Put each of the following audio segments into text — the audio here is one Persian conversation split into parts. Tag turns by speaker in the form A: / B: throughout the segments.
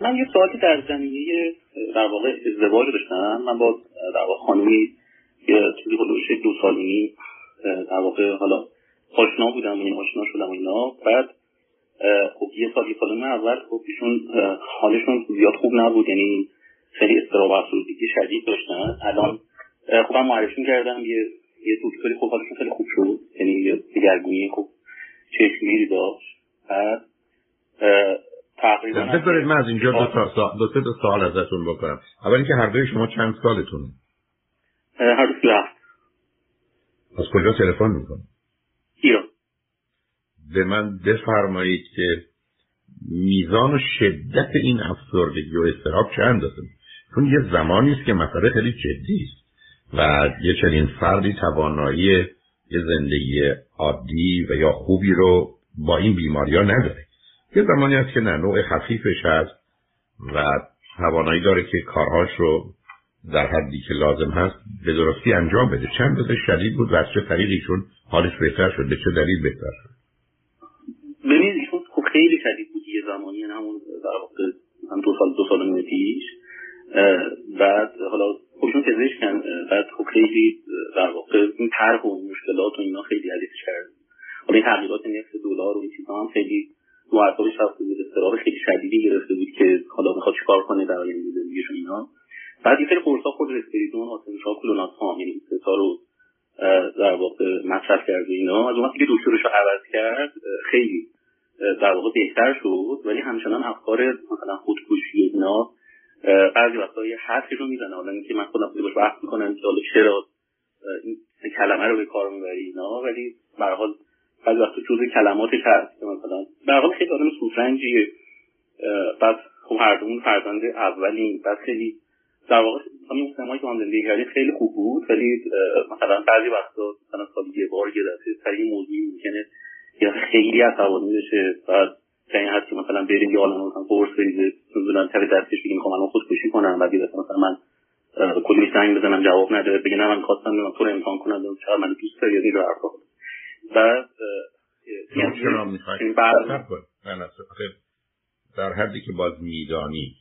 A: من یه سوالی در زمینه در واقع ازدواج داشتم. من با در واقع خانمی یه چیزی حدودش دو سال در واقع حالا آشنا بودم این آشنا شدم اینا. بعد خب یه سال یه سال اول خب ایشون حالشون زیاد خوب نبود یعنی خیلی استراب افسردگی شدید داشتن. الان خب من معرفی کردم یه یه دکتری خب حالشون خیلی خوب شد یعنی یه دگرگونی خوب چشمیری داشت. بعد تقریبا
B: بذارید من از اینجا دو تا دو تا سوال ازتون بکنم. اول اینکه هر دوی شما چند سالتونه
A: هر دو
B: از کجا تلفن می‌کنه
A: ایران.
B: به من بفرمایید که میزان و شدت این افسردگی و استراب چه اندازه چون یه زمانی است که مسئله خیلی جدی است و یه چنین فردی توانایی یه زندگی عادی و یا خوبی رو با این بیماری ها نداره. یه زمانی هست که نه نوع خفیفش هست و توانایی داره که کارهاش رو در حدی که لازم هست به درستی انجام بده. چند روز شدید بود و از چه طریقیشون حالش بهتر شد. به چه دلیل بهتر شد؟
A: ببینید ایشون خب خیلی شدید بود یه زمانی یعنی همون در واقع هم دو سال دو سال پیش. بعد حالا خودشون پزشکن بعد خب خیلی در واقع این طرح و مشکلات و اینا خیلی اذیتش کرد حالا این تغییرات نرخ دلار و این چیزا هم خیلی رو اعصابش رفته بود استراب خیلی شدیدی گرفته بود که حالا می‌خواد چیکار کنه در آینده زندگیش اینا. بعد یه سری قرصا خود رسپریدون آسمشا کلوناتام یعنی ستا رو در واقع مصرف کرد اینا. از اون که دکترش رو عوض کرد خیلی در واقع بهتر شد. ولی همچنان افکار مثلا خودکشی اینا بعضی وقتا یه حرفی رو می‌زنه. حالا اینکه من خودم باش بحث می‌کنم که حالا چرا این کلمه رو به کار می‌بری اینا. ولی به حال جزء کلماتش هست که مثلا به خیلی آدم سوسنجیه. بعد خب هر دومون فرزند اولیم بعد خیلی در واقع همین سینمایی که من زندگی خیلی خوب بود. ولی مثلا بعضی وقتا مثلا سالی یه بار یه دفعه سر موضوعی ممکنه یا خیلی عصبانی بشه بعد این هست مثلا بریم یه عالم مثلا قرص بریزه. نمی‌دونم تر دستش بگیم خب الان خودکشی کنم بعد یه مثلا من کلی زنگ بزنم جواب نده. بگه نه من خواستم من تو رو امتحان کنم. چرا من دوست داری؟ این رو حرفا بعد
B: می‌خواید در حدی که باز می‌دانید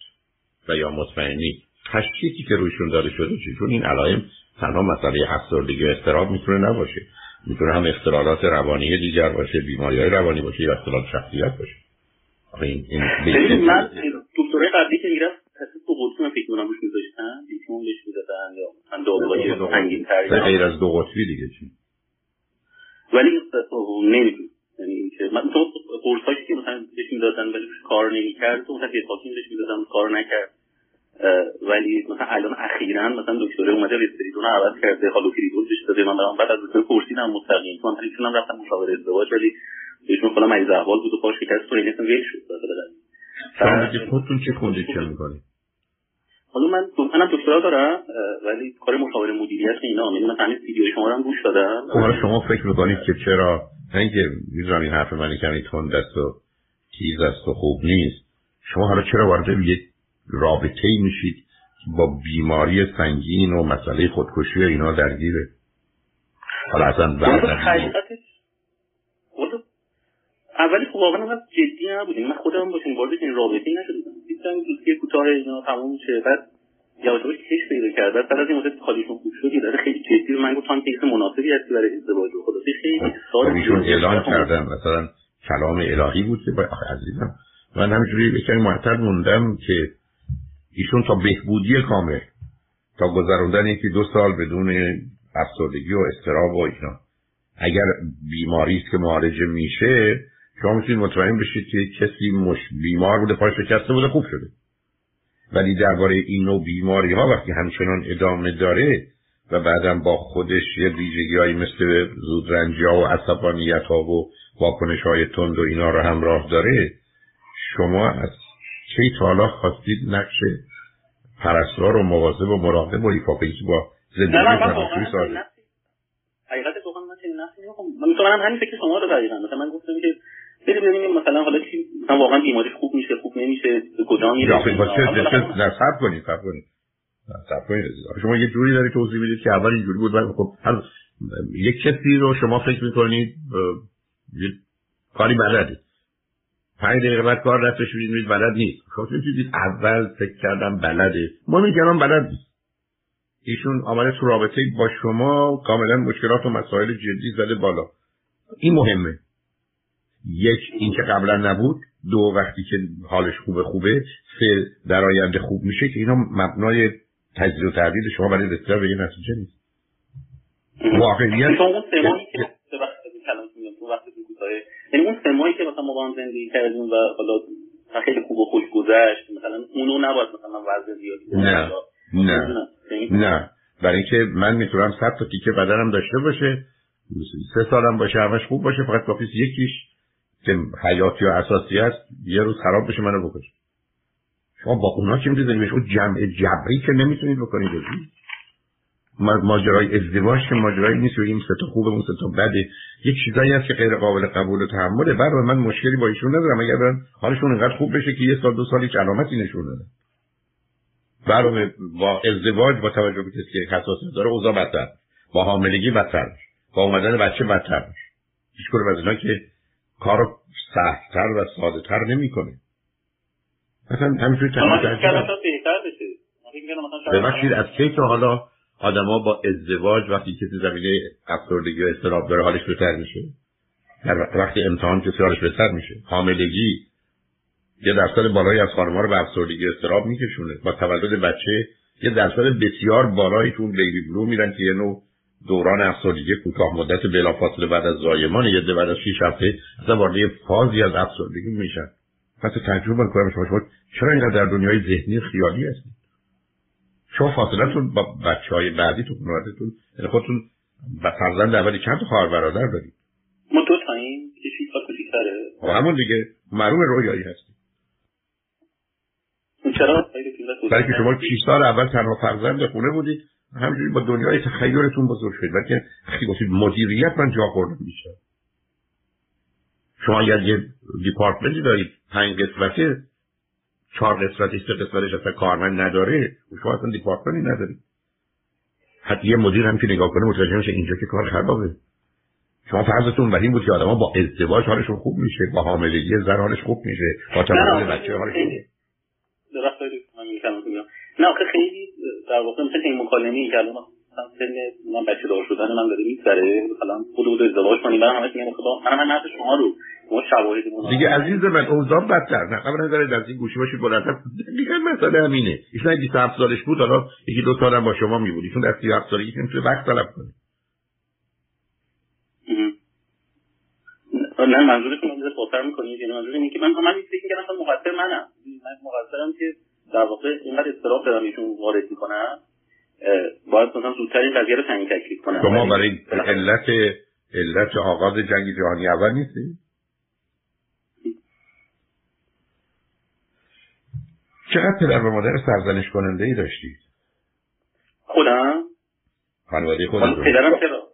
B: و یا مطمئنید تشخیصی که رویشون داده شده چی؟ چون این علائم تنها مسئله افسردگی و استراب می‌تونه نباشه. می‌تونه هم اختلالات روانی دیگر باشه بیماری های روانی باشه یا اختلال شخصیت باشه.
A: این این من دکترای قبلی که می‌رفت تصدیق دو قطبی من فکر کنم روش میذاشتن لیتیوم بهش می‌دادن یا مثلا داروهای سنگین تر
B: غیر از دو قطبی دیگه چی؟
A: ولی نمی‌دونم یعنی اینکه من تو قرصایی که مثلا بهش می‌دادن ولی کار نمی‌کرد تو مثلا حکیم بهش می‌دادن کار نکرد. ولی مثلا الان اخیرا مثلا دکتر اومده ریسپریدون رو عوض کرده هالوپریدول بهش داده من برام بعد از دکتر پرسیدم مستقیم چون من رفتم مشاوره ازدواج ولی بهشون خلا مریض احوال بود و پاش شکست خورد اصلا ول شد.
B: دیگه خودتون چه کندیشن می‌کنید
A: حالا من منم دکترا دارم ولی کار مشاور مدیریت اینا. من همین ویدیو شما رو هم گوش دادم.
B: خب شما فکر می‌کنید که چرا؟ نه اینکه می‌دونم این حرف من کمی تند است و تیز است و خوب نیست. شما حالا چرا وارد یک رابطه ای میشید با بیماری سنگین و مسئله خودکشی اینا درگیره؟ حالا اصلا بعد
A: اولی خب واقعا من جدی نبودیم. من خودم باشیم وارد این رابطه نشدم. دیدم دوستی کوتاه اینا تموم میشه. بعد یواش کش پیدا کرد. بعد از این مدت حالیشون خوب شد. یه خیلی جدی من گفتم که مناسبی هستی برای ازدواج. و خلاص خیلی
B: سال ایشون اعلان کردن مثلا کلام الهی بود که آخه عزیزم من همینجوری به کمی معطل موندم که ایشون تا بهبودی کامل تا گذراندن یکی دو سال بدون افسردگی و استراب و اینا. اگر بیماری است که معالجه میشه شما می‌تونید مطمئن بشید که کسی مش بیمار بوده پاش شکسته بوده خوب شده. ولی درباره این نوع بیماری ها وقتی همچنان ادامه داره و بعدا با خودش یه ویژگی مثل زودرنجی ها و عصبانیت ها و واکنش های تند و اینا رو همراه داره شما از کی تا حالا خواستید نقش پرستار و مواظب و مراقب و ایفا با زندگی تناسلی
A: سازید حقیقت واقعا من چنین نفسی نمی‌خوام. من همین فکر شما رو دقیقا. مثلا من گفتم که بریم ببینیم مثلا حالا چی مثلا واقعا بیماریش خوب میشه خوب نمیشه کجا میره
B: صبر کنید صبر کنید. شما یه جوری داری توضیح می‌دید که اول اینجوری بود ولی خب یک کسی رو شما فکر می‌کنید کاری بلده. پنج دقیقه بعد کار دستش می‌دید بلد نیست. خودتون چیزی اول فکر کردم بلده. ما میگم بلد نیست. ایشون آمده تو رابطه با شما کاملا مشکلات و مسائل جدی زده بالا. این مهمه. یک اینکه قبلا نبود. دو وقتی که حالش خوبه خوبه. سه در آینده خوب میشه که اینا مبنای تجزیه و تحلیل شما برای رسیدن به یه نتیجه نیست.
A: واقعیت یعنی اون سه ماهی که مثلا ما با هم زندگی کردیم و حالا خیلی خوب و خوش گذشت مثلا اونو نباید مثلا وضع زیادی
B: نه. نه. نه. برای اینکه من می‌تونم صد تا تیکه بدنم داشته باشه سه سالم باشه همش خوب باشه فقط کافیس یکیش که حیاتی و اساسی است یه روز خراب بشه منو بکشه. شما با اونا که می‌تونید اون جمع جبری که نمی‌تونید بکنید. ماجرای ازدواج که ماجرایی نیست و این سه تا خوبه اون سه تا بده. یک چیزایی هست که غیر قابل قبول و تحمله. برای من مشکلی با ایشون ندارم. اگر برن حالشون اینقدر خوب بشه که یه سال دو سال هیچ علامتی نشون نده. برای با ازدواج با توجه به کسی که حساسیت داره اوضاع بدتر. با حاملگی بدتر. با اومدن بچه بدتر هیچ از اینا که کار سختتر و ساده تر نمی‌کنه. مثلا همینجوری ببخشید از کی تا حالا آدما با ازدواج وقتی کسی زمینه افسردگی و استراب داره حالش بهتر میشه؟ در وقتی امتحان کسی حالش بهتر میشه. حاملگی یه درصد بالایی از خانم‌ها رو به افسردگی استراب میکشونه. با تولد بچه یه درصد بسیار بالایی تو بیبی بلو میرن که یه نوع دوران افسردگی کوتاه مدت بلافاصله بعد از زایمان یه بعد از 6 هفته اصلا وارد فازی از افسردگی میشن. پس تجربه کنم شما شما چرا اینقدر در دنیای ذهنی خیالی هستید؟ شما فاصلتون با بچه های بعدی تو خانوادتون یعنی خودتون و فرزند اولی چند خواهر برادر دارید؟
A: ما دو تاییم یکی تا کوچیک‌تره
B: خب همون دیگه معلوم رویایی هستی
A: چرا؟
B: برای که شما 6 سال اول تنها فرزند خونه بودید همینجوری با دنیای تخیلتون بزرگ شد بلکه خیلی مدیریت من جا خوردم بیشتر شما اگر یه دیپارتمنتی دارید پنج قسمته چهار قسمتی سه قسمتش اصلا کارمند نداره شما اصلا دیپارتمنتی ندارید. حتی یه مدیر هم که نگاه کنه متوجه میشه اینجا که کار خرابه. شما فرضتون بر این بود که آدما با ازدواج حالشون خوب میشه با حاملگی زن حالش خوب میشه با تولد بچه حالش خوب میشه.
A: نه آخه خیلی در واقع مثل این مکالمه که الان سن من بچه دار شدن من داره میگذره. مثلا خود بود ازدواج کنیم من همش میگم خدا من من نفس شما رو ما شواهد
B: دیگه عزیز من اوضاع بدتر. نه قبل داره در این گوشی باشید بلندتر دیگه مسئله همینه. ایشون 27 سالش بود حالا یکی دو سالم با شما می بود ایشون در 37 سالگی می‌تونه وقت طلب کنه.
A: نه منظورتون من خاطر می‌کنید یعنی منظور اینه که من من فکر می‌کردم مقصر منم. من مقصرم که در واقع اینقدر استراب دارم ایشون وارد می‌کنم. باید مثلا زودتر این قضیه رو تعیین تکلیف کنم
B: شما برای علت علت آغاز جنگ جهانی اول نیستی؟ چقدر پدر و مادر سرزنش کننده ای داشتید؟
A: خودم؟
B: خانواده خودم
A: پدرم چرا؟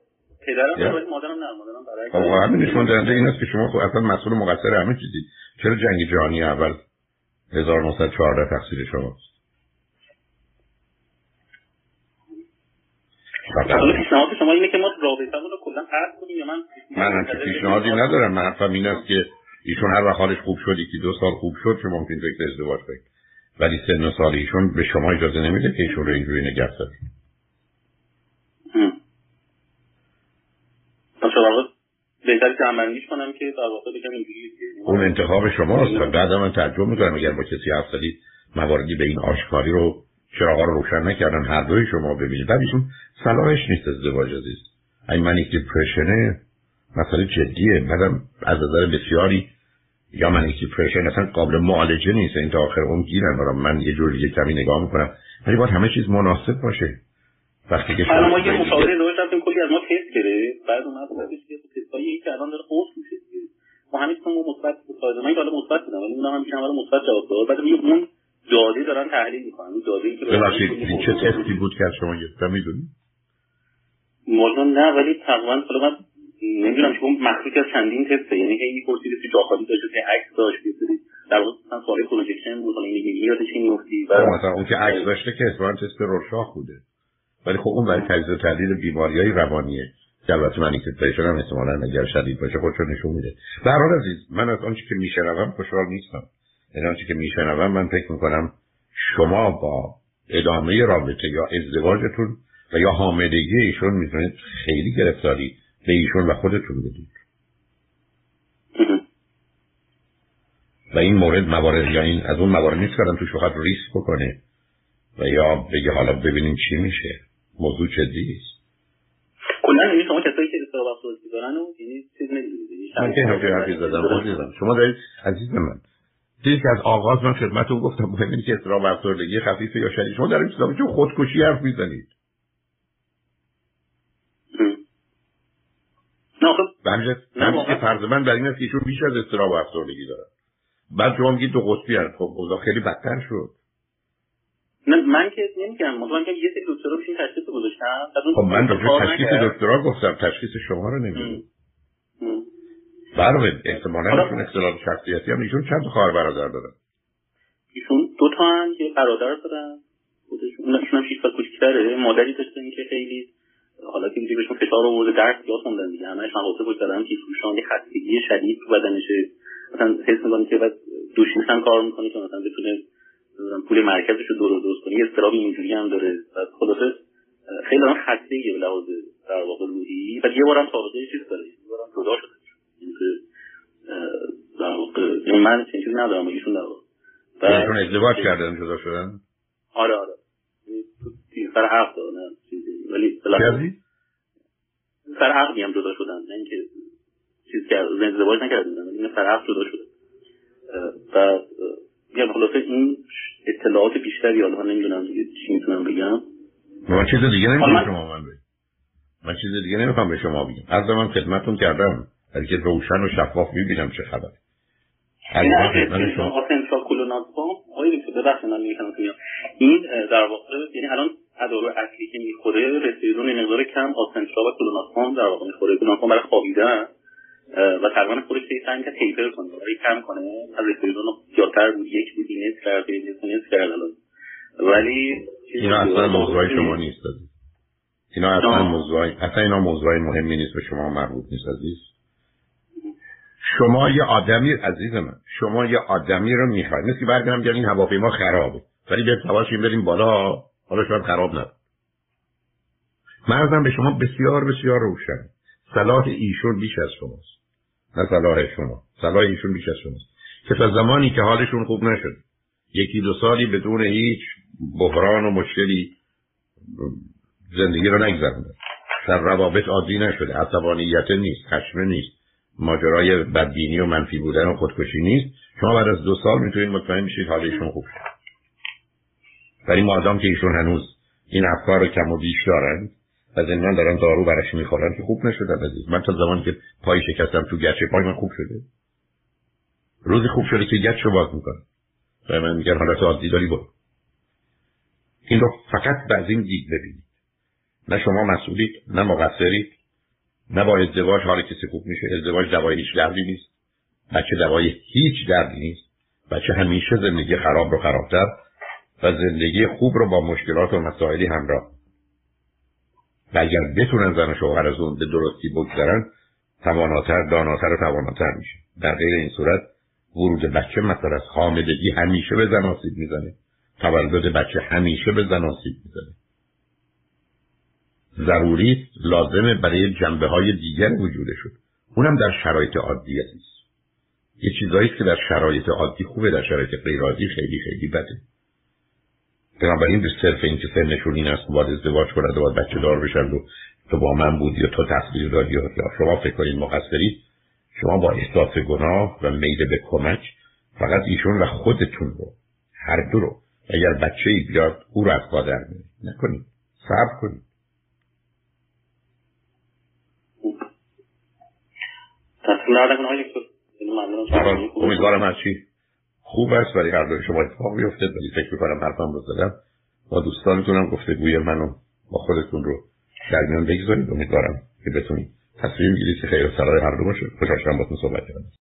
A: پدرم چرا؟ مادرم نه مادرم برای
B: خب همین نشون دهنده این است که شما خود اصلا مسئول مقصر همه چیزی چرا جنگ جهانی اول 1914 تقصیر شماست؟
A: حالا پیشنهاد شما اینه که ما رابطمون رو کلا قطع کنیم یا من
B: من که پیشنهادی ندارم. من حرفم این است که ایشون هر وقت حالش خوب شد که دو سال خوب شد شما ممکن فکر ازدواج کنید ولی سن و سال ایشون به شما اجازه نمیده که ایشون رو اینجوری نگه دارید.
A: بهتر که کنم که در واقع بگم اینجوری
B: اون انتخاب شماست. بعد من تعجب می‌کنم. اگر با کسی حرف زدید مواردی به این آشکاری رو چراغا رو روشن نکردن هر دوی شما ببینید. بعد ایشون صلاحش نیست ازدواج عزیز. این منیک دیپرشنه مسئله جدیه. بعدم از نظر بسیاری یا منیک دیپرشن اصلا قابل معالجه نیست. این تا آخر اون گیرن برام من یه جور دیگه کمی نگاه می‌کنم. ولی باید همه چیز مناسب باشه.
A: وقتی که ما یه مشاوره ازدواج رفتیم کلی از ما تست گرفت. بعد اومد گفتش که تستای این که الان داره قرص میشه ما همین که مثبت بود من حالا مثبت بودم ولی اونم هم بیشتر مثبت جواب داد. بعد اون داده دارن تحلیل می‌کنن. داده که
B: ببخشید چه تستی بود که شما گرفتم می‌دونی؟
A: موضوع نه ولی تقریبا حالا من نمی‌دونم چون مخصوص از چندین تسته. یعنی هی می‌پرسید تو جا خالی داشت که عکس داشت بزنید در واقع مثلا سوال projection بود حالا این یادش این میفتی
B: و مثلا اون که عکس داشته که اصلا تست رورشاخ بوده. ولی خب اون برای تجزیه و تحلیل بیماریهای روانیه. که البته من depression هم احتمالا اگر شدید باشه خودشو نشون میده. به هر عزیز من از آنچه که میشنوم خوشحال نیستم. یعنی آنچه که میشنوم من فکر می‌کنم شما با ادامه رابطه یا ازدواجتون و یا حاملگی ایشون می‌تونید خیلی گرفتاری به ایشون و خودتون بدید. و این مورد موارد یا این از اون موارد نیست که توش بخواد ریسک بکنه و یا بگه حالا ببینیم چی میشه. موضوع جدی است
A: کلا یعنی شما کسایی که استراب افسردگی دارن و یعنی چیز نمی‌دونید.
B: شما دارید عزیز من دیدی که از آغاز من خدمتتون گفتم مهم اینه که استراب افسردگی خفیف یا شدید. شما در این چون خودکشی حرف می‌زنید.
A: نه خب.
B: که فرض من در این است که ایشون بیش از استراب و افسردگی دارن بعد شما میگید دو قطبی هست. خب اوضاع خیلی بدتر شد.
A: نه من که نمیگم. مطمئن که یه سری دکترا بشین تشخیص گذاشتم
B: خب من راجع تشخیص دکترا گفتم. تشخیص شما رو نمی‌دونم. برای احتمالا ایشون اختلال شخصیتی هم ایشون چند خواهر برادر دارن
A: ایشون دو تا هم یه برادر دارن. خودشون اونشون هم 6 سال کوچیک‌تره. مادری داشتن که خیلی حالا که میگه بهشون فشار آورده درس یاد خوندن دیگه. همش مقاطع بود دارن که فروشان یه خستگی شدید تو بدنشه. مثلا حس می‌کنه که بعد دوشیش هم کار می‌کنه که مثلا بتونه پول مرکزش رو دور درست کنه یه استرابی اینجوری هم داره. بعد خلاصه خیلی دارن خستگی به لحاظ در واقع روحی. و یه بارم سابقه چیز داره. یه بارم جدا در واقع یعنی من چنین ندارم ایشون در
B: واقع ایشون ازدواج کردن جدا شدن
A: آره آره. یعنی سر حق چیزی. ولی سر عقدی هم جدا شدن نه اینکه چیز کرد ازدواج نکردن ولی سر عقد جدا شدن. و میگم خلاصه این اطلاعات بیشتری حالا من نمی‌دونم چی می‌تونم بگم.
B: من چیز دیگه نمی‌تونم شما من بگم. من چیز دیگه نمی‌خوام به شما بگم. از من خدمتتون کردم. ولی که روشن و شفاف می‌بینم چه خبر
A: این در واقع یعنی الان ادارو اصلی که می‌خوره رسیدون مقدار کم آسنترا و کلوناسپام در واقع می‌خوره. کلوناسپام برای خوابیدن و تقریبا خودش سعی کرد تیپر کنه. برای کم کنه. از رسیدون زیادتر بود. یک بود نصف کرد نصف کرد الان. ولی
B: اینا اصلا موضوع شما نیست اینا اصلا موضوع اصلا اینا موضوع مهمی نیست به شما مربوط نیست عزیز. شما یه آدمی عزیز من شما یه آدمی رو می‌خواید. مثل برگردم بیان این هواپیما خرابه. ولی بیاید سوارشیم بریم بالا. حالا شاید خراب نبود. مرزم به شما بسیار بسیار روشن. صلاح ایشون بیش از شماست. نه صلاح شما. صلاح ایشون بیش از شماست. که تا زمانی که حالشون خوب نشد. یکی دو سالی بدون هیچ بحران و مشکلی زندگی رو نگذرونده در روابط عادی نشده. عصبانیت نیست. خشمه نیست. ماجرای بدبینی و منفی بودن و خودکشی نیست. شما بعد از دو سال می‌تونید مطمئن میشید حالشون خوب شد. ولی مادام که ایشون هنوز این افکار رو کم و بیش دارن و زندان دارن دارو برش می‌خورن که خوب نشده عزیز. من تا زمانی که پای شکستم تو گچه پای من خوب شده. روزی خوب شده که گچ رو باز می‌کنم. و من میگن حالت عادی داری برو. این رو فقط از این دید ببینید. نه شما مسئولید نه مقصرید. نه با ازدواج حال کسی خوب میشه ازدواج دوای هیچ دردی نیست بچه دوای هیچ دردی نیست بچه همیشه زندگی خراب رو خرابتر و زندگی خوب رو با مشکلات و مسائلی همراه. و اگر بتونن زن شوهر از اون به درستی بگذرن تواناتر داناتر و تواناتر میشه. در غیر این صورت ورود بچه مثلا از حاملگی همیشه به زن آسیب می‌زنه. تولد بچه همیشه به زن آسیب می‌زنه. ضروری لازمه برای جنبه های دیگر شد. اونم در شرایط عادی است یه چیزایی که در شرایط عادی خوبه در شرایط غیر عادی خیلی خیلی بده. بنابراین به صرف اینکه سنشون این است باید ازدواج کنند و بچه دار بشن و تو با من بودی یا تو تصویر دادی یا شما فکر کنید مقصرید شما با احساس گناه و میل به کمک فقط ایشون و خودتون رو هر دو رو اگر بچه ای بیاد او رو از پادر نکنید. صبر کنید. امیدوارم هرچی خوب است ولی هر دوی شما اتفاق بیفته. ولی فکر می‌کنم حرفم رو زدم. با دوستانتونم گوی منو با خودتون رو در میان بگذارید. امیدوارم که بتونید تصمیم گیرید که خیر و صلاح هر دو باشه. خوشحال شدم باتون صحبت کردم.